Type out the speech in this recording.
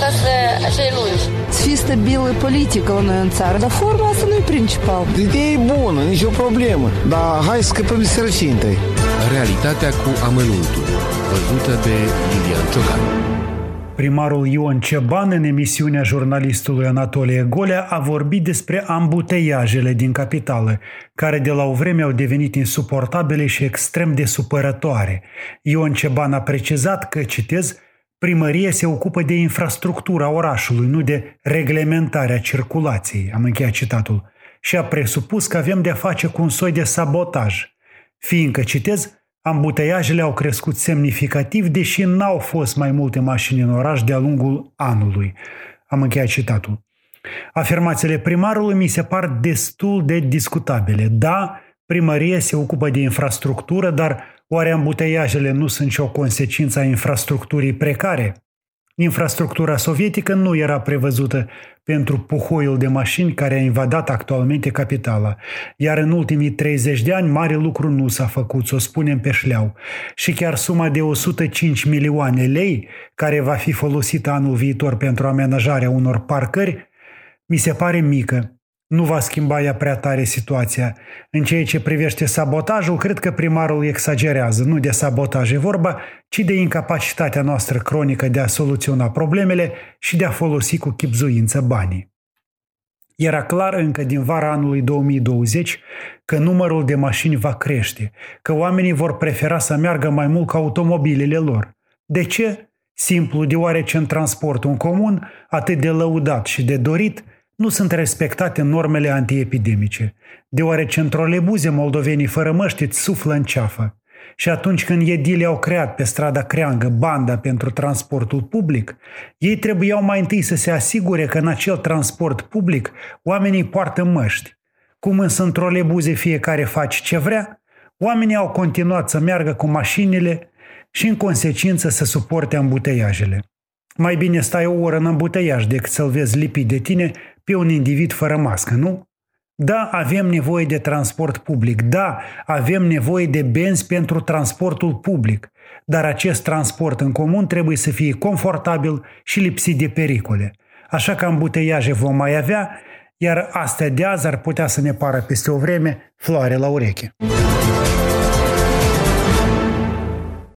ambuteiaje lungi. Să fie stabilă politică la noi în țară, dar forma asta nu e principal. Ideea e bună, nicio problemă, dar hai să scăpăm de sărăcie întâi. Realitatea cu amănuntul, văzută de Lilian Ciocan. Primarul Ion Ceban, în emisiunea jurnalistului Anatolie Golea, a vorbit despre ambuteiajele din capitală, care de la o vreme au devenit insuportabile și extrem de supărătoare. Ion Ceban a precizat că, citez, primăria se ocupă de infrastructura orașului, nu de reglementarea circulației, am încheiat citatul, și a presupus că avem de-a face cu un soi de sabotaj, fiindcă, citez, Ambuteiajele au crescut semnificativ, deși n-au fost mai multe mașini în oraș de-a lungul anului. Am încheiat citatul. Afirmațiile primarului mi se par destul de discutabile. Da, primăria se ocupă de infrastructură, dar oare ambuteiajele nu sunt și o consecință a infrastructurii precare? Infrastructura sovietică nu era prevăzută pentru puhoiul de mașini care a invadat actualmente capitala, iar în ultimii 30 de ani mare lucru nu s-a făcut, să o spunem pe șleau. Și chiar suma de 105 milioane lei, care va fi folosită anul viitor pentru amenajarea unor parcări, mi se pare mică nu va schimba ea prea tare situația. În ceea ce privește sabotajul, cred că primarul exagerează. Nu de sabotaj e vorba, ci de incapacitatea noastră cronică de a soluționa problemele și de a folosi cu chipzuință banii. Era clar încă din vara anului 2020 că numărul de mașini va crește, că oamenii vor prefera să meargă mai mult ca automobilele lor. De ce? Simplu, deoarece în transportul în comun, atât de lăudat și de dorit, nu sunt respectate normele antiepidemice, deoarece în trolebuze moldovenii fără măști îți suflă în ceafă. Și atunci când edile au creat pe strada Creangă banda pentru transportul public, ei trebuiau mai întâi să se asigure că în acel transport public oamenii poartă măști. Cum însă în trolebuze fiecare face ce vrea, oamenii au continuat să meargă cu mașinile și în consecință să suporte ambuteiajele. Mai bine stai o oră în ambuteiaj decât să-l vezi lipit de tine pe un individ fără mască, nu? Da, avem nevoie de transport public. Da, avem nevoie de benzi pentru transportul public. Dar acest transport în comun trebuie să fie confortabil și lipsit de pericole. Așa că ambuteiaje vom mai avea, iar astea de azi ar putea să ne pară peste o vreme floare la ureche.